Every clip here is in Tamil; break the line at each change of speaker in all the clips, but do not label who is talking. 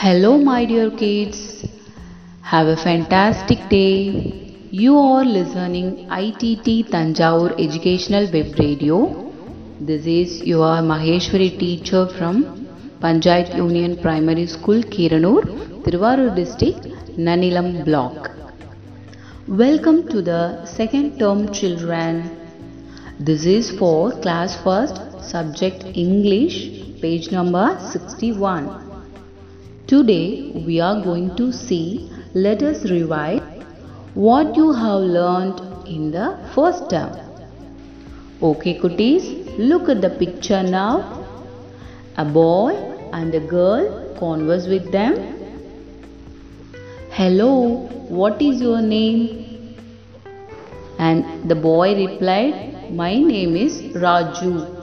Hello, my dear kids. Have a fantastic day. You are listening ITT Tanjavur Educational Web Radio. This is your Maheshwari teacher from Panchayat Union Primary School, Kiranur, Tiruvarur District, Nanilam Block. Welcome to the second term children. This is for class first subject English page number 61. Today we are going to see let us revise what you have learned in the first term. Okay cuties, look at the picture now. A boy and a girl converse with them. Hello, what is your name? And the boy replied, My name is Raju.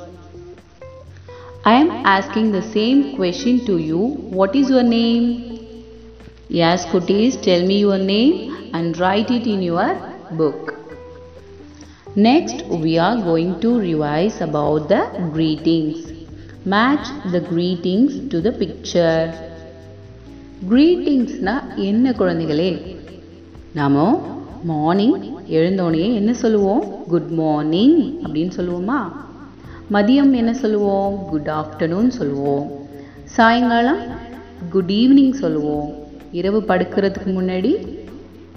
I am asking the same question to you. What is your name? Yes, Kutis, tell me your name and write it in your book. Next, we are going to revise about the greetings. Match the greetings to the picture. greetingsனா என்ன குழந்தைகளே நாம மார்னிங் எழுந்தோடனே என்ன சொல்லுவோம் குட் மார்னிங் அப்படின்னு சொல்லுவோமா மதியம் என்ன சொல்லுவோம்? குட் ஆஃப்டர்நூன் சொல்லுவோம். சாயங்காலம் குட் ஈவினிங் சொல்லுவோம். இரவு படுக்கிறதுக்கு முன்னாடி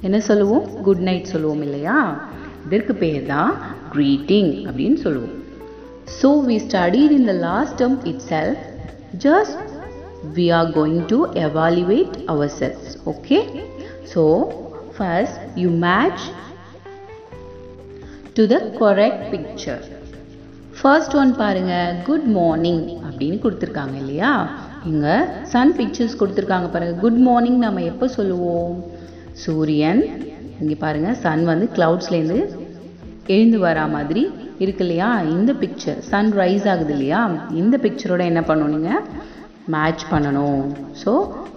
என்ன சொல்லுவோம்? குட் நைட் சொல்லுவோம் இல்லையா? இதற்கு பேர் தான் க்ரீட்டிங் அப்படின்னு சொல்லுவோம். So we studied in the last term itself just we are going to evaluate ourselves okay so first you match to the correct picture first one பாருங்கள் குட் மார்னிங் அப்படின்னு கொடுத்துருக்காங்க இல்லையா? இங்கே சன் பிக்சர்ஸ் கொடுத்துருக்காங்க பாருங்கள் குட் மார்னிங் நம்ம எப்போ சொல்லுவோம்? சூரியன் இங்கே பாருங்கள் சன் வந்து க்ளவுட்ஸ்லேருந்து எழுந்து வரா மாதிரி இருக்கு இல்லையா? இந்த பிக்சர் சன் ரைஸ் ஆகுது இல்லையா? இந்த பிக்சரோட என்ன பண்ணணும் நீங்கள் மேட்ச் பண்ணணும். ஸோ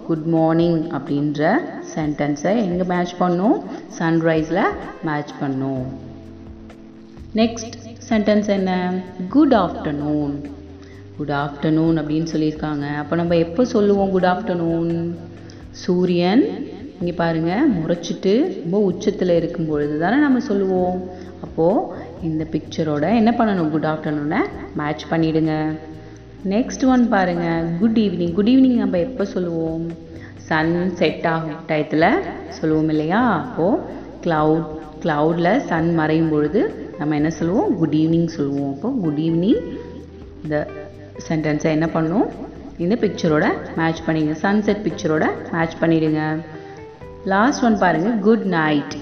குட் மார்னிங் அப்படின்ற சென்டென்ஸை எங்கே மேட்ச் பண்ணும்? சன்ரைஸில் மேட்ச் பண்ணும். நெக்ஸ்ட் சென்டென்ஸ் என்ன? குட் ஆஃப்டர்நூன் குட் ஆஃப்டர்நூன் அப்படின்னு சொல்லியிருக்காங்க. அப்போ நம்ம எப்போ சொல்லுவோம் குட் ஆஃப்டர்நூன் சூரியன் இங்கே பாருங்கள் முறைச்சிட்டு ரொம்ப உச்சத்தில் இருக்கும் பொழுது தானே நம்ம சொல்லுவோம். அப்போது இந்த பிக்சரோட என்ன பண்ணணும்? குட் ஆஃப்டர்நூனை மேட்ச் பண்ணிவிடுங்க நெக்ஸ்ட் ஒன் பாருங்கள் குட் ஈவினிங் குட் ஈவினிங் நம்ம எப்போ சொல்லுவோம்? சன் செட் ஆகும் டயத்தில் சொல்லுவோம் இல்லையா? அப்போது க்ளவுட் க்ளவுடில் சன் மறையும் பொழுது நம்ம என்ன சொல்லுவோம்? குட் ஈவினிங் சொல்லுவோம். அப்போ குட் ஈவினிங் இந்த சென்டென்ஸை என்ன பண்ணும்? இந்த பிக்சரோட மேட்ச் பண்ணிடுங்க. சன்செட் பிக்சரோட மேட்ச் பண்ணிடுங்க. லாஸ்ட் ஒன் பாருங்கள் குட் நைட்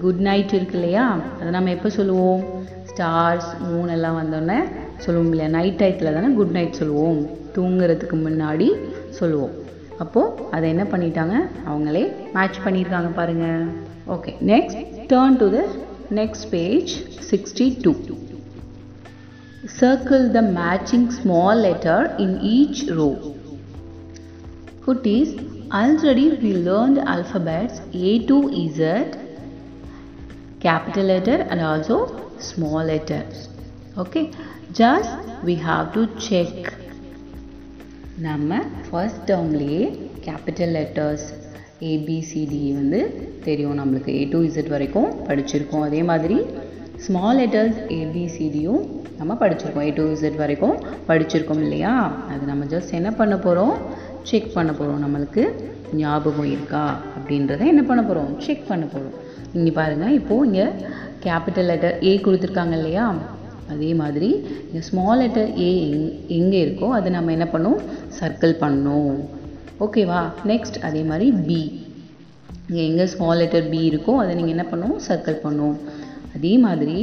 குட் நைட் இருக்கு இல்லையா? அதை நம்ம எப்போ சொல்லுவோம்? ஸ்டார்ஸ் மூன் எல்லாம் வந்தோடனே சொல்லுவோம் இல்லையா? நைட் டயத்தில் தானே குட் நைட் சொல்லுவோம். தூங்குறதுக்கு முன்னாடி சொல்லுவோம். அப்போது அதை என்ன பண்ணிட்டாங்க? அவங்களே மேட்ச் பண்ணியிருக்காங்க பாருங்கள் okay next turn to the Next page sixty two Circle the matching small letter in each row. Kutis, already we learned alphabets A to Z, capital letter and also small letters. Okay, just we have to check. நம்ம first டேர்ம்லேயே capital letters A B C D வந்து தெரியும் நம்மளுக்கு. ஏ டு இசட் வரைக்கும் படிச்சிருக்கோம். அதே மாதிரி ஸ்மால் லெட்டர்ஸ் ஏபிசிடியும் நம்ம படிச்சிருக்கோம். ஏ டு இசட் வரைக்கும் படிச்சிருக்கோம் இல்லையா? அது நம்ம ஜஸ்ட் என்ன பண்ண போகிறோம் செக் பண்ண போகிறோம் நம்மளுக்கு ஞாபகம் இருக்கா? அப்படின்றத என்ன பண்ண போகிறோம் செக் பண்ண போகிறோம் இங்கே பாருங்கள் இப்போது இங்கே கேபிட்டல் லெட்டர் ஏ கொடுத்துருக்காங்க இல்லையா? அதே மாதிரி இங்கே ஸ்மால் லெட்டர் ஏ எங் எங்கே இருக்கோ அதை நம்ம என்ன பண்ணணும் சர்க்கிள் பண்ணணும் ஓகேவா நெக்ஸ்ட் அதே மாதிரி பி இங்கே எங்கே ஸ்மால் லெட்டர் பி இருக்கோ அதை நீங்கள் என்ன பண்ணுவோம் சர்க்கிள் பண்ணணும் அதே மாதிரி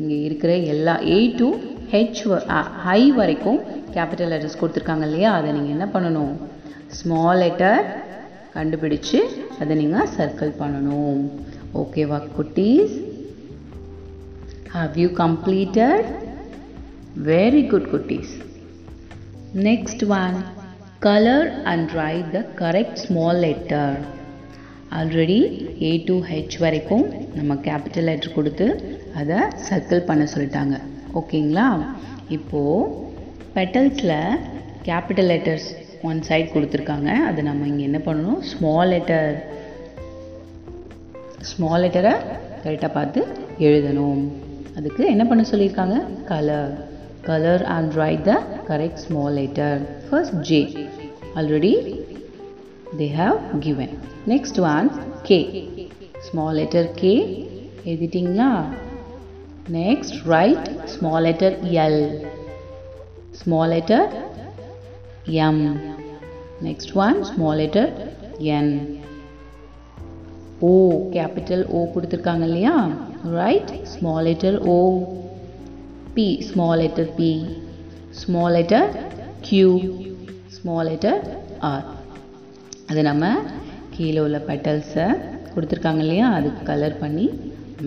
இங்கே இருக்கிற எல்லா ஏ டு ஹெச் ஹை வரைக்கும் கேபிட்டல் லெட்டர்ஸ் கொடுத்துருக்காங்க இல்லையா? அதை நீங்கள் என்ன பண்ணணும்? ஸ்மால் லெட்டர் கண்டுபிடிச்சு அதை நீங்கள் சர்க்கிள் பண்ணணும். ஓகேவா குட்டீஸ். Have you completed very good குட்டீஸ். Next one Color and write the correct small letter. Already A to H வரைக்கும் நம்ம கேபிட்டல் லெட்டர் கொடுத்து அதை சர்க்கிள் பண்ண சொல்லிட்டாங்க. ஓகேங்களா இப்போது பெட்டல்ஸில் கேபிட்டல் லெட்டர்ஸ் ஒன் சைட் கொடுத்துருக்காங்க. அதை நம்ம இங்கே என்ன பண்ணணும்? ஸ்மால் லெட்டர் ஸ்மால் லெட்டரை கரெக்டாக பார்த்து எழுதணும். அதுக்கு என்ன பண்ண சொல்லியிருக்காங்க? Colour colour and write the correct small letter first J already they have given next one k small letter k எழுதிட்டீங்களா next write small letter l small letter m next one small letter n o capital o கொடுத்துருக்காங்க இல்லையா right small letter o p small letter p. Small letter q small letter r. அது நம்ம கீழே உள்ள பெட்டல்ஸை கொடுத்துருக்காங்க இல்லையா? அதுக்கு கலர் பண்ணி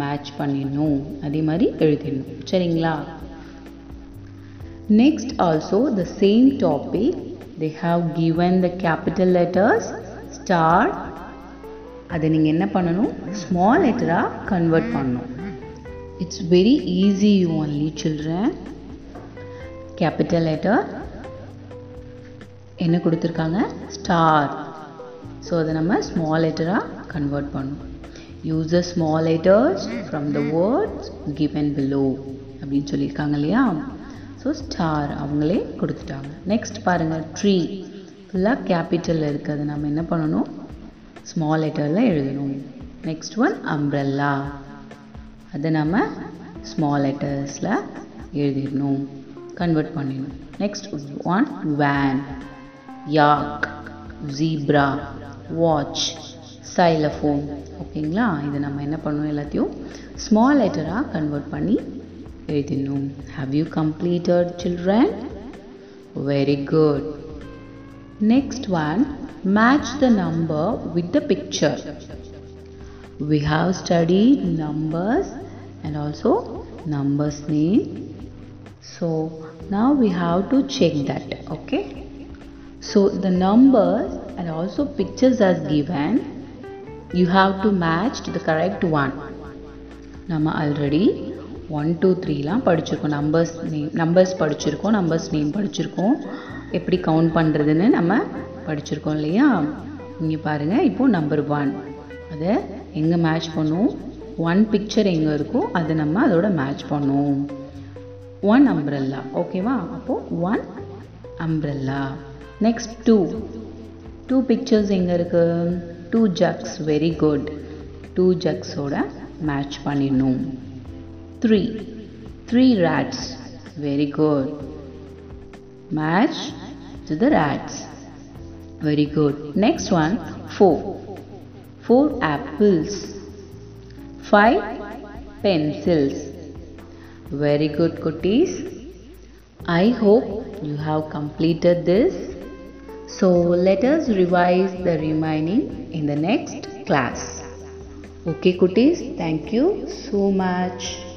மேட்ச் பண்ணிடணும். அதே மாதிரி எழுதிடணும். சரிங்களா? Next also the same topic they have given the capital letters star அதை நீங்கள் என்ன பண்ணணும்? ஸ்மால் லெட்டராக கன்வெர்ட் பண்ணணும். It's very easy only children capital letter என்ன கொடுத்துருக்காங்க? ஸ்டார் ஸோ அதை நம்ம ஸ்மால் லெட்டராக கன்வெர்ட் பண்ணணும். Use a small letters from the words given below அப்படின்னு சொல்லியிருக்காங்க இல்லையா? ஸோ ஸ்டார் அவங்களே கொடுத்துட்டாங்க. நெக்ஸ்ட் பாருங்கள் ட்ரீ ஃபுல்லாக கேபிட்டலில் இருக்குது நம்ம என்ன பண்ணணும்? ஸ்மால் லெட்டரில் எழுதணும். நெக்ஸ்ட் ஒன் அம்ப்ரெல்லா அதை நம்ம ஸ்மால் லெட்டர்ஸில் எழுதிடணும். கன்வெர்ட் பண்ணிடணும். Next one van yak zebra watch xylophone ஓகேங்களா? இது நம்ம என்ன பண்ணணும் எல்லாத்தையும்? ஸ்மால் லெட்டராக கன்வெர்ட் பண்ணி எழுதிடணும். Have you completed children very good next one match the number with the picture we have studied numbers and also numbers name. So now we have to check that okay? So the numbers and also pictures as given. You have to match to the correct one. நம்ம ஆல்ரெடி ஒன் டூ த்ரீலாம் படிச்சிருக்கோம். நம்பர்ஸ் நேம் நம்பர்ஸ் படிச்சிருக்கோம் நம்பர்ஸ் நேம் படிச்சிருக்கோம். எப்படி கவுண்ட் பண்ணுறதுன்னு நம்ம படிச்சிருக்கோம் இல்லையா? இங்கே பாருங்கள் இப்போது நம்பர் ஒன் அதை எங்கே மேட்ச் பண்ணுவோம்? ஒன் பிக்சர் எங்கே இருக்கோ அதை நம்ம அதோட மேட்ச் பண்ணும் ஒன் அம்ப்ரெல்லா ஓகேவா அப்போது one umbrella next two two pictures எங்கே இருக்குது two jugs very good two ஜக்ஸோட match பண்ணிடணும். Three three rats very good match to the rats very good next one four four apples five pencils. Very good, cuties. I hope you have completed this. So let us revise the remaining in the next class. Okay, cuties. Thank you so much.